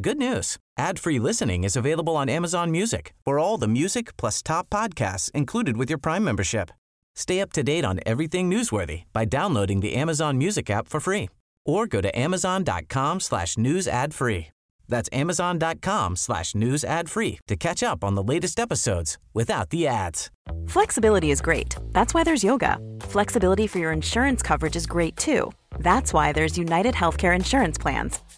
Good news. Ad-free listening is available on Amazon Music. For all the music plus top podcasts included with your Prime membership. Stay up to date on everything newsworthy by downloading the Amazon Music app for free or go to amazon.com slash news ad free. That's amazon.com slash news ad free to catch up on the latest episodes without the ads. Flexibility is great. That's why there's yoga. Flexibility for your insurance coverage is great too. That's why there's United Healthcare Insurance Plans.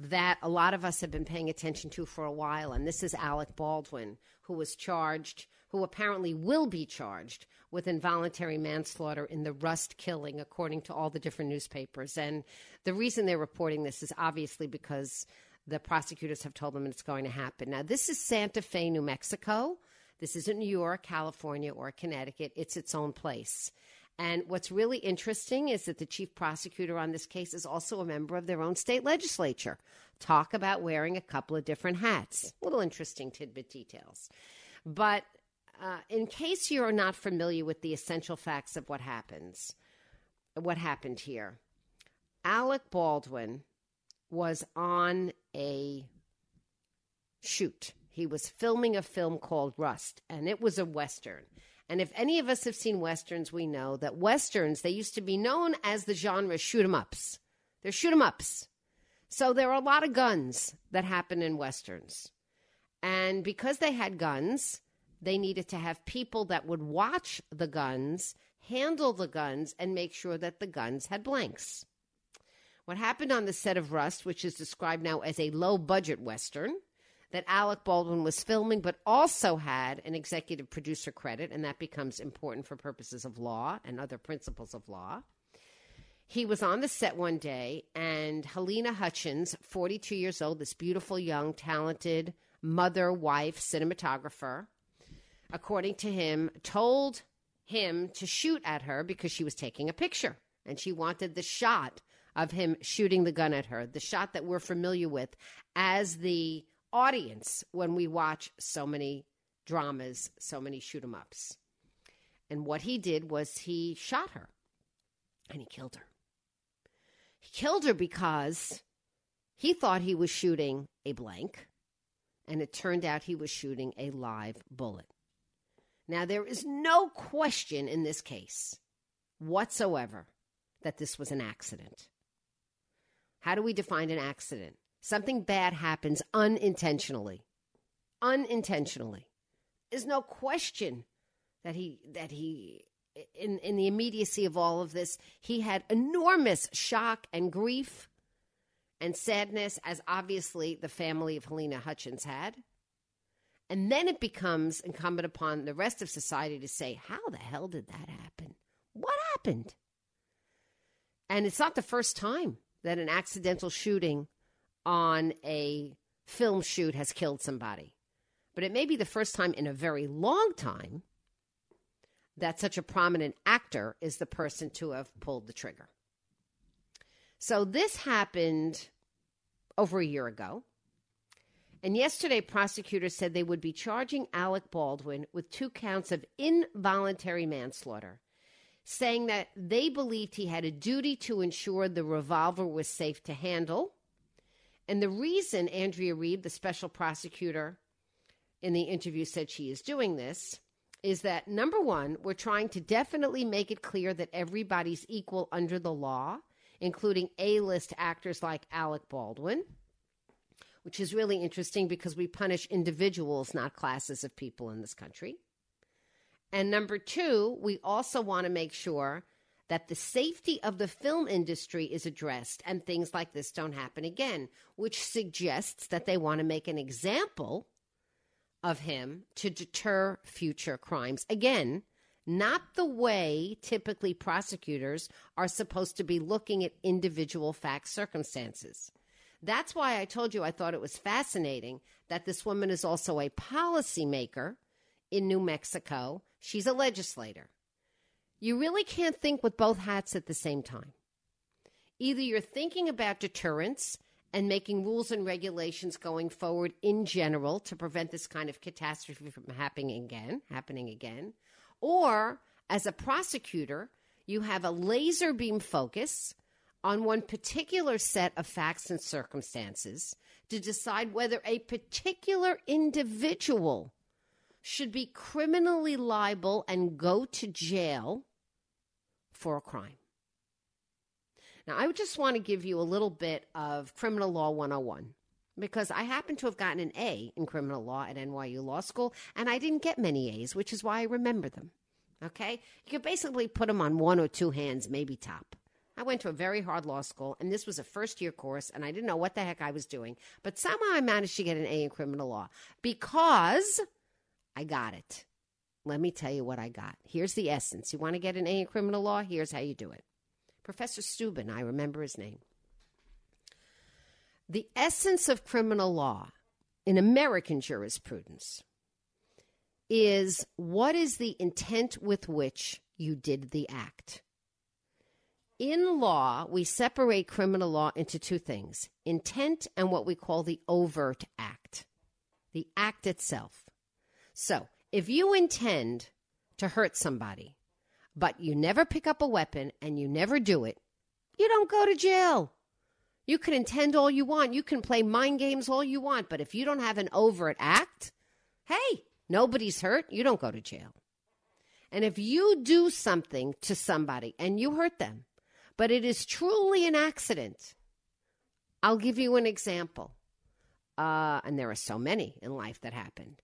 that a lot of us have been paying attention to for a while, and this is Alec Baldwin, who was charged, who apparently will be charged with involuntary manslaughter in the Rust killing, according to all the different newspapers. And the reason they're reporting this is obviously because the prosecutors have told them it's going to happen. Now, this is Santa Fe, New Mexico. This isn't New York, California, or Connecticut. It's its own place. And what's really interesting is that the chief prosecutor on this case is also a member of their own state legislature. Talk about wearing a couple of different hats. Little interesting tidbit details. But uh, in case you're not familiar with the essential facts of what happens, what happened here, Alec Baldwin was on a shoot. He was filming a film called Rust, and it was a Western. And if any of us have seen westerns, we know that westerns they used to be known as the genre shoot 'em ups. They're shoot 'em ups. So there are a lot of guns that happen in westerns. And because they had guns, they needed to have people that would watch the guns, handle the guns, and make sure that the guns had blanks. What happened on the set of Rust, which is described now as a low budget Western, that Alec Baldwin was filming, but also had an executive producer credit, and that becomes important for purposes of law and other principles of law. He was on the set one day, and Halyna Hutchins, 42 years old, this beautiful, young, talented mother, wife, cinematographer, according to him, told him to shoot at her because she was taking a picture. And she wanted the shot of him shooting the gun at her, the shot that we're familiar with as the audience when we watch so many dramas, so many shoot 'em ups. And what he did was he shot her and he killed her. He killed her because he thought he was shooting a blank, and it turned out he was shooting a live bullet. Now, there is no question in this case whatsoever that this was an accident. How do we define an accident? Something bad happens unintentionally. Unintentionally. There's no question that he that he in in the immediacy of all of this, he had enormous shock and grief and sadness as obviously the family of Halyna Hutchins had. And then it becomes incumbent upon the rest of society to say, how the hell did that happen? What happened? And it's not the first time that an accidental shooting on a film shoot has killed somebody. But it may be the first time in a very long time that such a prominent actor is the person to have pulled the trigger. So this happened over a year ago. And yesterday, prosecutors said they would be charging Alec Baldwin with two counts of involuntary manslaughter, saying that they believed he had a duty to ensure the revolver was safe to handle and the reason Andrea Reeb, the special prosecutor in the interview, said she is doing this is that number one, we're trying to definitely make it clear that everybody's equal under the law, including A list actors like Alec Baldwin. which is really interesting because we punish individuals, not classes of people in this country. And number two, we also want to make sure that the safety of the film industry is addressed and things like this don't happen again, which suggests that they want to make an example of him to deter future crimes. Again, not the way typically prosecutors are supposed to be looking at individual fact circumstances. That's why I told you I thought it was fascinating that this woman is also a policymaker in New Mexico. She's a legislator. You really can't think with both hats at the same time. Either you're thinking about deterrence and making rules and regulations going forward in general to prevent this kind of catastrophe from happening again, happening again, or as a prosecutor, you have a laser beam focus on one particular set of facts and circumstances to decide whether a particular individual should be criminally liable and go to jail for a crime. Now, I just want to give you a little bit of criminal law 101 because I happen to have gotten an A in criminal law at NYU Law School, and I didn't get many A's, which is why I remember them. Okay? You could basically put them on one or two hands, maybe top. I went to a very hard law school, and this was a first year course, and I didn't know what the heck I was doing. But somehow I managed to get an A in criminal law because I got it. Let me tell you what I got. Here's the essence. You want to get an A in criminal law? Here's how you do it. Professor Steuben, I remember his name. The essence of criminal law in American jurisprudence is what is the intent with which you did the act? In law, we separate criminal law into two things intent and what we call the overt act, the act itself. So, if you intend to hurt somebody, but you never pick up a weapon and you never do it, you don't go to jail. You can intend all you want. You can play mind games all you want. But if you don't have an overt act, hey, nobody's hurt. You don't go to jail. And if you do something to somebody and you hurt them, but it is truly an accident, I'll give you an example. Uh, and there are so many in life that happened.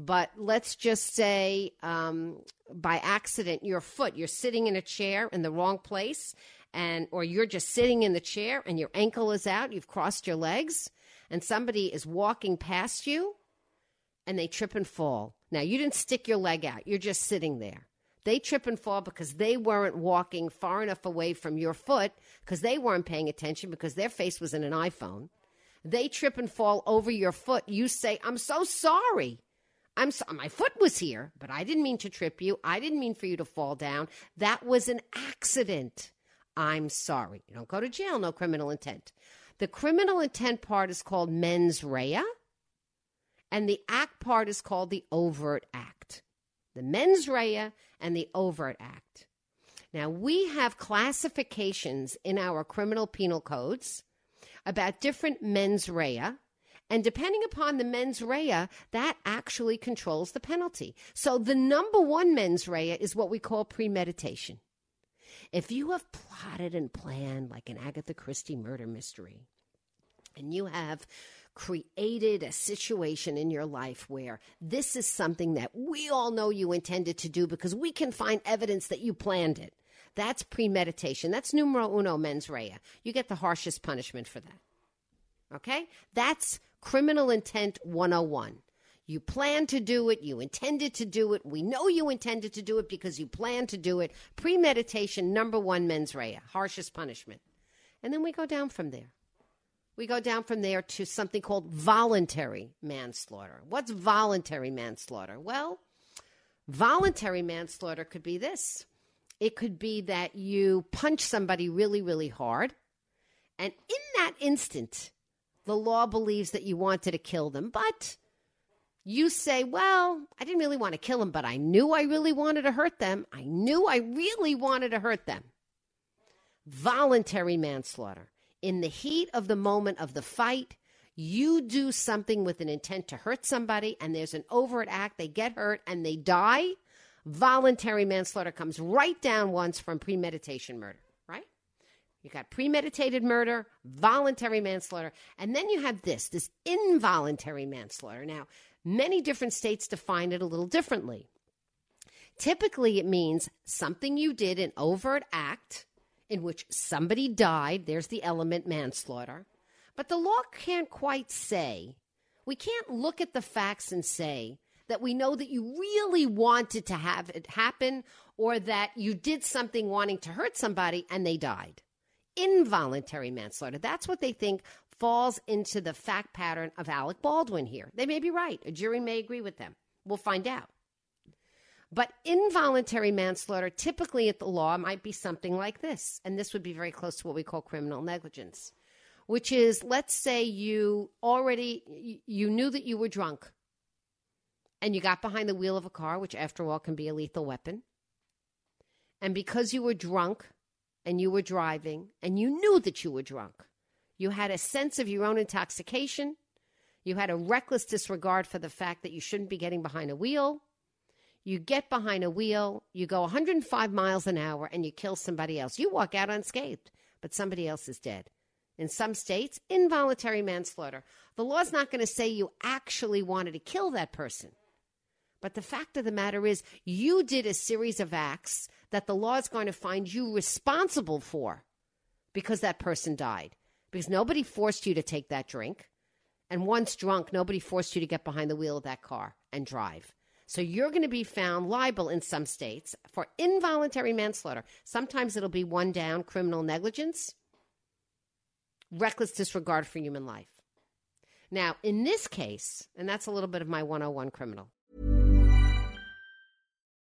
But let's just say um, by accident, your foot, you're sitting in a chair in the wrong place, and or you're just sitting in the chair and your ankle is out, you've crossed your legs, and somebody is walking past you and they trip and fall. Now, you didn't stick your leg out, you're just sitting there. They trip and fall because they weren't walking far enough away from your foot because they weren't paying attention because their face was in an iPhone. They trip and fall over your foot. You say, I'm so sorry. I'm so, my foot was here, but I didn't mean to trip you. I didn't mean for you to fall down. That was an accident. I'm sorry. You don't go to jail, no criminal intent. The criminal intent part is called mens rea, and the act part is called the overt act. The mens rea and the overt act. Now, we have classifications in our criminal penal codes about different mens rea and depending upon the mens rea, that actually controls the penalty. So the number one mens rea is what we call premeditation. If you have plotted and planned like an Agatha Christie murder mystery, and you have created a situation in your life where this is something that we all know you intended to do because we can find evidence that you planned it. That's premeditation. That's numero uno mens rea. You get the harshest punishment for that. Okay? That's criminal intent 101. You plan to do it. You intended to do it. We know you intended to do it because you planned to do it. Premeditation, number one mens rea, harshest punishment. And then we go down from there. We go down from there to something called voluntary manslaughter. What's voluntary manslaughter? Well, voluntary manslaughter could be this it could be that you punch somebody really, really hard. And in that instant, the law believes that you wanted to kill them, but you say, well, I didn't really want to kill them, but I knew I really wanted to hurt them. I knew I really wanted to hurt them. Voluntary manslaughter. In the heat of the moment of the fight, you do something with an intent to hurt somebody, and there's an overt act, they get hurt and they die. Voluntary manslaughter comes right down once from premeditation murder? You got premeditated murder, voluntary manslaughter, and then you have this, this involuntary manslaughter. Now, many different states define it a little differently. Typically, it means something you did, an overt act in which somebody died. There's the element manslaughter. But the law can't quite say, we can't look at the facts and say that we know that you really wanted to have it happen or that you did something wanting to hurt somebody and they died. Involuntary manslaughter. That's what they think falls into the fact pattern of Alec Baldwin here. They may be right. A jury may agree with them. We'll find out. But involuntary manslaughter, typically at the law, might be something like this. And this would be very close to what we call criminal negligence, which is let's say you already you knew that you were drunk and you got behind the wheel of a car, which after all can be a lethal weapon. And because you were drunk and you were driving and you knew that you were drunk, you had a sense of your own intoxication, you had a reckless disregard for the fact that you shouldn't be getting behind a wheel you get behind a wheel, you go 105 miles an hour, and you kill somebody else. You walk out unscathed, but somebody else is dead. In some states, involuntary manslaughter. The law's not going to say you actually wanted to kill that person. But the fact of the matter is, you did a series of acts that the law is going to find you responsible for because that person died. Because nobody forced you to take that drink. And once drunk, nobody forced you to get behind the wheel of that car and drive. So you're going to be found liable in some states for involuntary manslaughter. Sometimes it'll be one down criminal negligence, reckless disregard for human life. Now, in this case, and that's a little bit of my 101 criminal.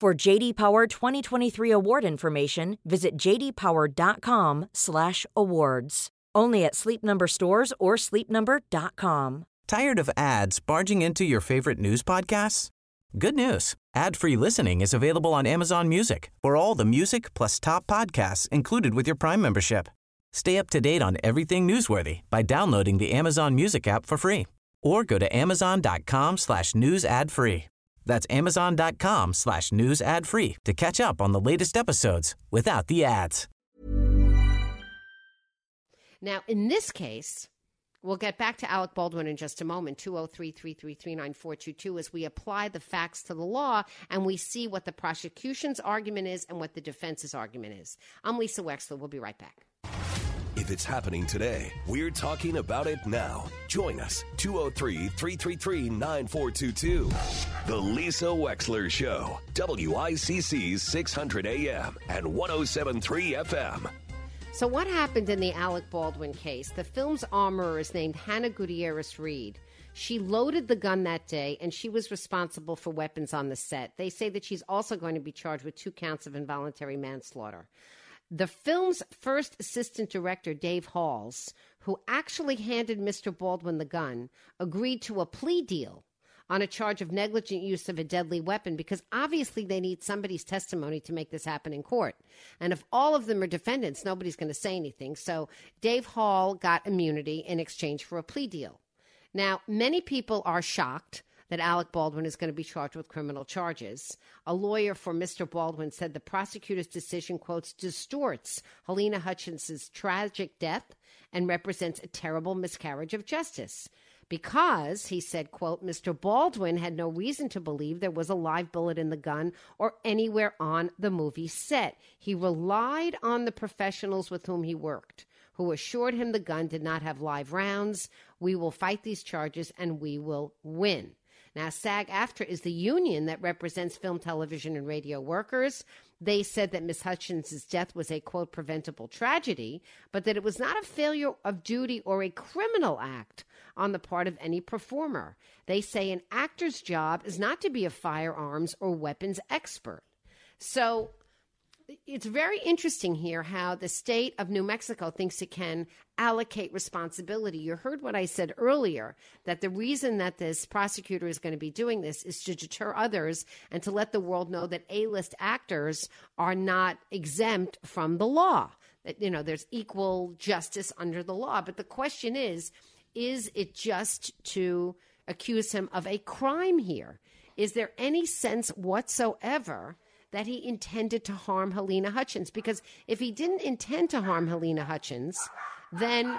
For JD Power 2023 award information, visit jdpower.com/awards. Only at Sleep Number stores or sleepnumber.com. Tired of ads barging into your favorite news podcasts? Good news. Ad-free listening is available on Amazon Music. For all the music plus top podcasts included with your Prime membership. Stay up to date on everything newsworthy by downloading the Amazon Music app for free or go to amazon.com slash news ad free. That's amazon.com slash news ad free to catch up on the latest episodes without the ads. Now, in this case, we'll get back to Alec Baldwin in just a moment, 203 333 9422, as we apply the facts to the law and we see what the prosecution's argument is and what the defense's argument is. I'm Lisa Wexler. We'll be right back. If it's happening today, we're talking about it now. Join us, 203 333 9422. The Lisa Wexler Show, WICC's 600 AM and 1073 FM. So, what happened in the Alec Baldwin case? The film's armorer is named Hannah Gutierrez Reed. She loaded the gun that day and she was responsible for weapons on the set. They say that she's also going to be charged with two counts of involuntary manslaughter. The film's first assistant director, Dave Halls, who actually handed Mr. Baldwin the gun, agreed to a plea deal on a charge of negligent use of a deadly weapon because obviously they need somebody's testimony to make this happen in court. And if all of them are defendants, nobody's going to say anything. So Dave Hall got immunity in exchange for a plea deal. Now, many people are shocked that Alec Baldwin is going to be charged with criminal charges. A lawyer for Mr. Baldwin said the prosecutor's decision, quotes, distorts Halyna Hutchinson's tragic death and represents a terrible miscarriage of justice because he said quote mr baldwin had no reason to believe there was a live bullet in the gun or anywhere on the movie set he relied on the professionals with whom he worked who assured him the gun did not have live rounds we will fight these charges and we will win now, SAG AFTRA is the union that represents film, television, and radio workers. They said that Ms. Hutchinson's death was a quote preventable tragedy, but that it was not a failure of duty or a criminal act on the part of any performer. They say an actor's job is not to be a firearms or weapons expert. So it's very interesting here how the state of New Mexico thinks it can allocate responsibility. You heard what I said earlier that the reason that this prosecutor is going to be doing this is to deter others and to let the world know that A list actors are not exempt from the law. That, you know, there's equal justice under the law. But the question is is it just to accuse him of a crime here? Is there any sense whatsoever? That he intended to harm Halyna Hutchins. Because if he didn't intend to harm Halyna Hutchins, then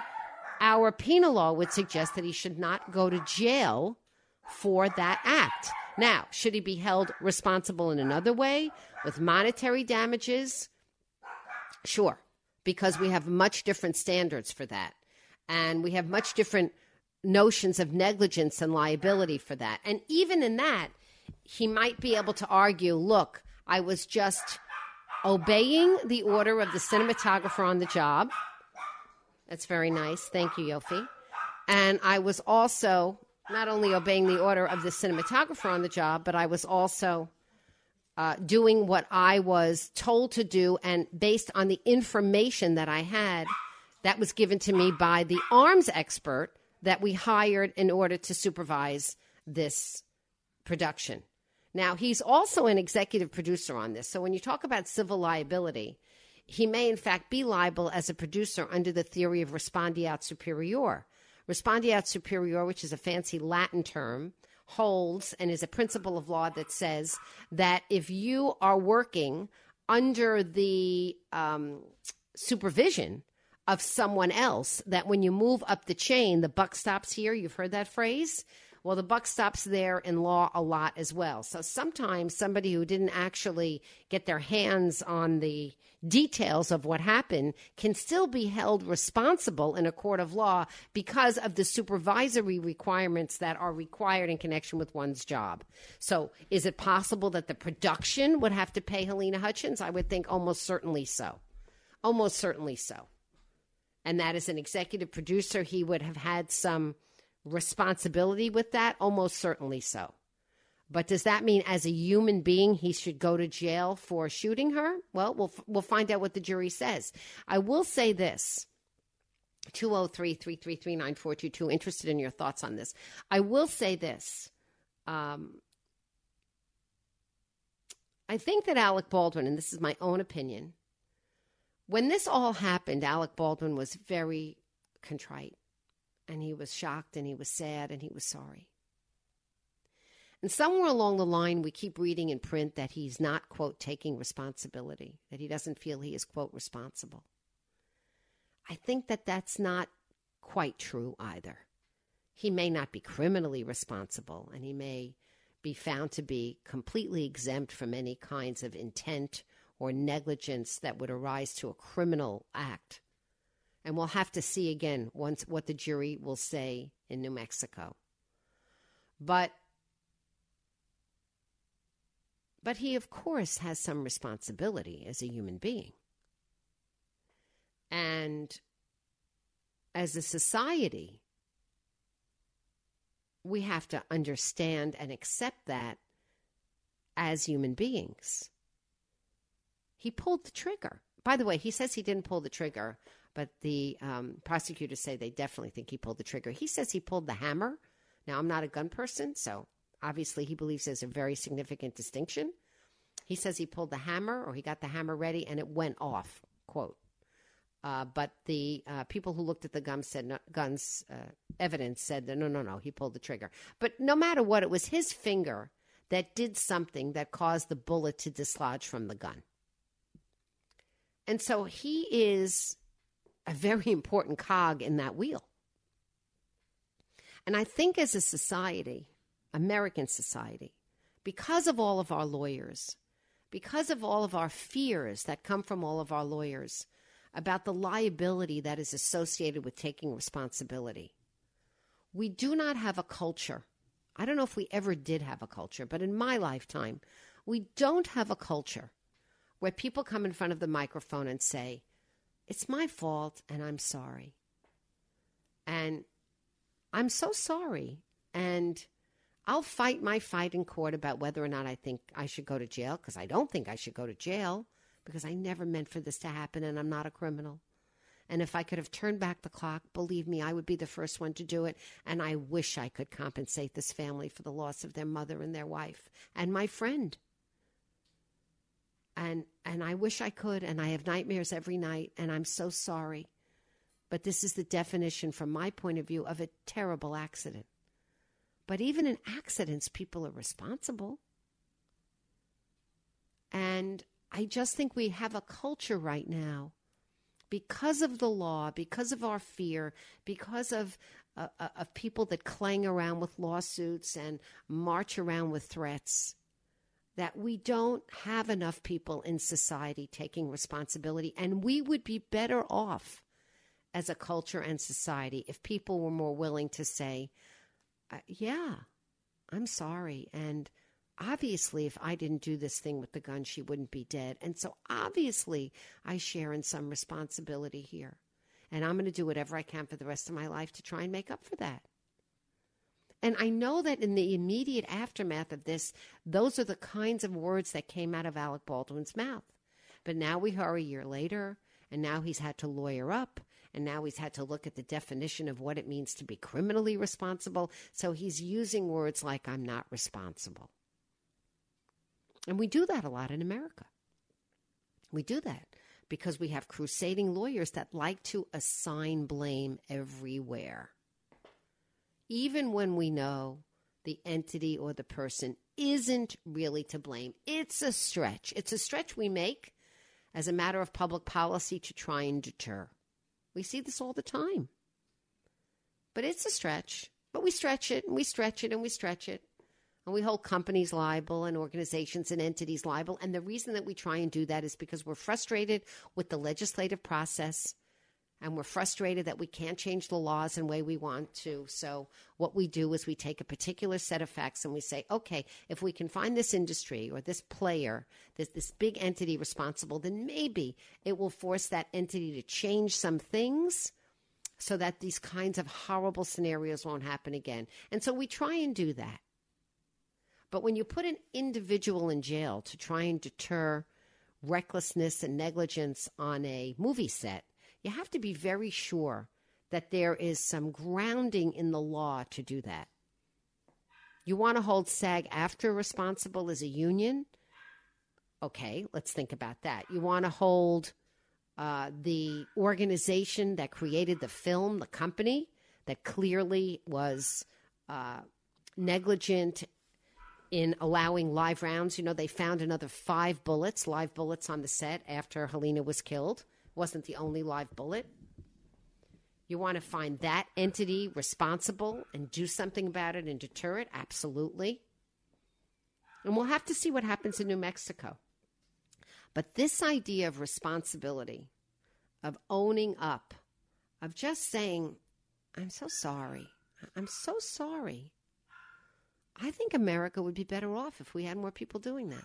our penal law would suggest that he should not go to jail for that act. Now, should he be held responsible in another way with monetary damages? Sure, because we have much different standards for that. And we have much different notions of negligence and liability for that. And even in that, he might be able to argue look, I was just obeying the order of the cinematographer on the job. That's very nice. Thank you, Yofi. And I was also not only obeying the order of the cinematographer on the job, but I was also uh, doing what I was told to do and based on the information that I had that was given to me by the arms expert that we hired in order to supervise this production. Now, he's also an executive producer on this. So when you talk about civil liability, he may in fact be liable as a producer under the theory of respondeat superior. Respondeat superior, which is a fancy Latin term, holds and is a principle of law that says that if you are working under the um, supervision of someone else, that when you move up the chain, the buck stops here. You've heard that phrase. Well, the buck stops there in law a lot as well. So sometimes somebody who didn't actually get their hands on the details of what happened can still be held responsible in a court of law because of the supervisory requirements that are required in connection with one's job. So, is it possible that the production would have to pay Halyna Hutchins? I would think almost certainly so. Almost certainly so. And that as an executive producer, he would have had some responsibility with that? Almost certainly so. But does that mean as a human being he should go to jail for shooting her? Well, we'll we'll find out what the jury says. I will say this. 203-333-9422 interested in your thoughts on this. I will say this. Um, I think that Alec Baldwin, and this is my own opinion, when this all happened, Alec Baldwin was very contrite and he was shocked and he was sad and he was sorry. And somewhere along the line, we keep reading in print that he's not, quote, taking responsibility, that he doesn't feel he is, quote, responsible. I think that that's not quite true either. He may not be criminally responsible, and he may be found to be completely exempt from any kinds of intent or negligence that would arise to a criminal act. And we'll have to see again once what the jury will say in New Mexico. But but he of course has some responsibility as a human being. And as a society, we have to understand and accept that as human beings. He pulled the trigger. By the way, he says he didn't pull the trigger but the um, prosecutors say they definitely think he pulled the trigger. He says he pulled the hammer. Now, I'm not a gun person, so obviously he believes there's a very significant distinction. He says he pulled the hammer or he got the hammer ready and it went off, quote. Uh, but the uh, people who looked at the guns said no, guns uh, evidence said that no, no, no, he pulled the trigger. But no matter what, it was his finger that did something that caused the bullet to dislodge from the gun. And so he is a very important cog in that wheel. And I think as a society, American society, because of all of our lawyers, because of all of our fears that come from all of our lawyers about the liability that is associated with taking responsibility, we do not have a culture. I don't know if we ever did have a culture, but in my lifetime, we don't have a culture where people come in front of the microphone and say, it's my fault and I'm sorry. And I'm so sorry. And I'll fight my fight in court about whether or not I think I should go to jail because I don't think I should go to jail because I never meant for this to happen and I'm not a criminal. And if I could have turned back the clock, believe me, I would be the first one to do it. And I wish I could compensate this family for the loss of their mother and their wife and my friend. And and I wish I could and I have nightmares every night and I'm so sorry. But this is the definition from my point of view of a terrible accident. But even in accidents people are responsible. And I just think we have a culture right now because of the law, because of our fear, because of uh, uh, of people that clang around with lawsuits and march around with threats, that we don't have enough people in society taking responsibility, and we would be better off as a culture and society if people were more willing to say, uh, "Yeah, I'm sorry," and obviously, if I didn't do this thing with the gun, she wouldn't be dead. And so obviously, I share in some responsibility here. And I'm going to do whatever I can for the rest of my life to try and make up for that. And I know that in the immediate aftermath of this, those are the kinds of words that came out of Alec Baldwin's mouth. But now we are a year later, and now he's had to lawyer up, and now he's had to look at the definition of what it means to be criminally responsible. So he's using words like, I'm not responsible. And we do that a lot in America. We do that because we have crusading lawyers that like to assign blame everywhere. Even when we know the entity or the person isn't really to blame, it's a stretch. It's a stretch we make as a matter of public policy to try and deter. We see this all the time. But it's a stretch. But we stretch it and we stretch it and we stretch it. And we hold companies liable and organizations and entities liable. And the reason that we try and do that is because we're frustrated with the legislative process and we're frustrated that we can't change the laws in the way we want to. So what we do is we take a particular set of facts and we say, okay, if we can find this industry or this player, this this big entity responsible, then maybe it will force that entity to change some things so that these kinds of horrible scenarios won't happen again. And so we try and do that. But when you put an individual in jail to try and deter recklessness and negligence on a movie set, you have to be very sure that there is some grounding in the law to do that. You want to hold SAG AFTRA responsible as a union? Okay, let's think about that. You want to hold uh, the organization that created the film, the company that clearly was uh, negligent in allowing live rounds. You know, they found another five bullets, live bullets on the set after Halyna was killed. Wasn't the only live bullet. You want to find that entity responsible and do something about it and deter it? Absolutely. And we'll have to see what happens in New Mexico. But this idea of responsibility, of owning up, of just saying, I'm so sorry. I'm so sorry. I think America would be better off if we had more people doing that.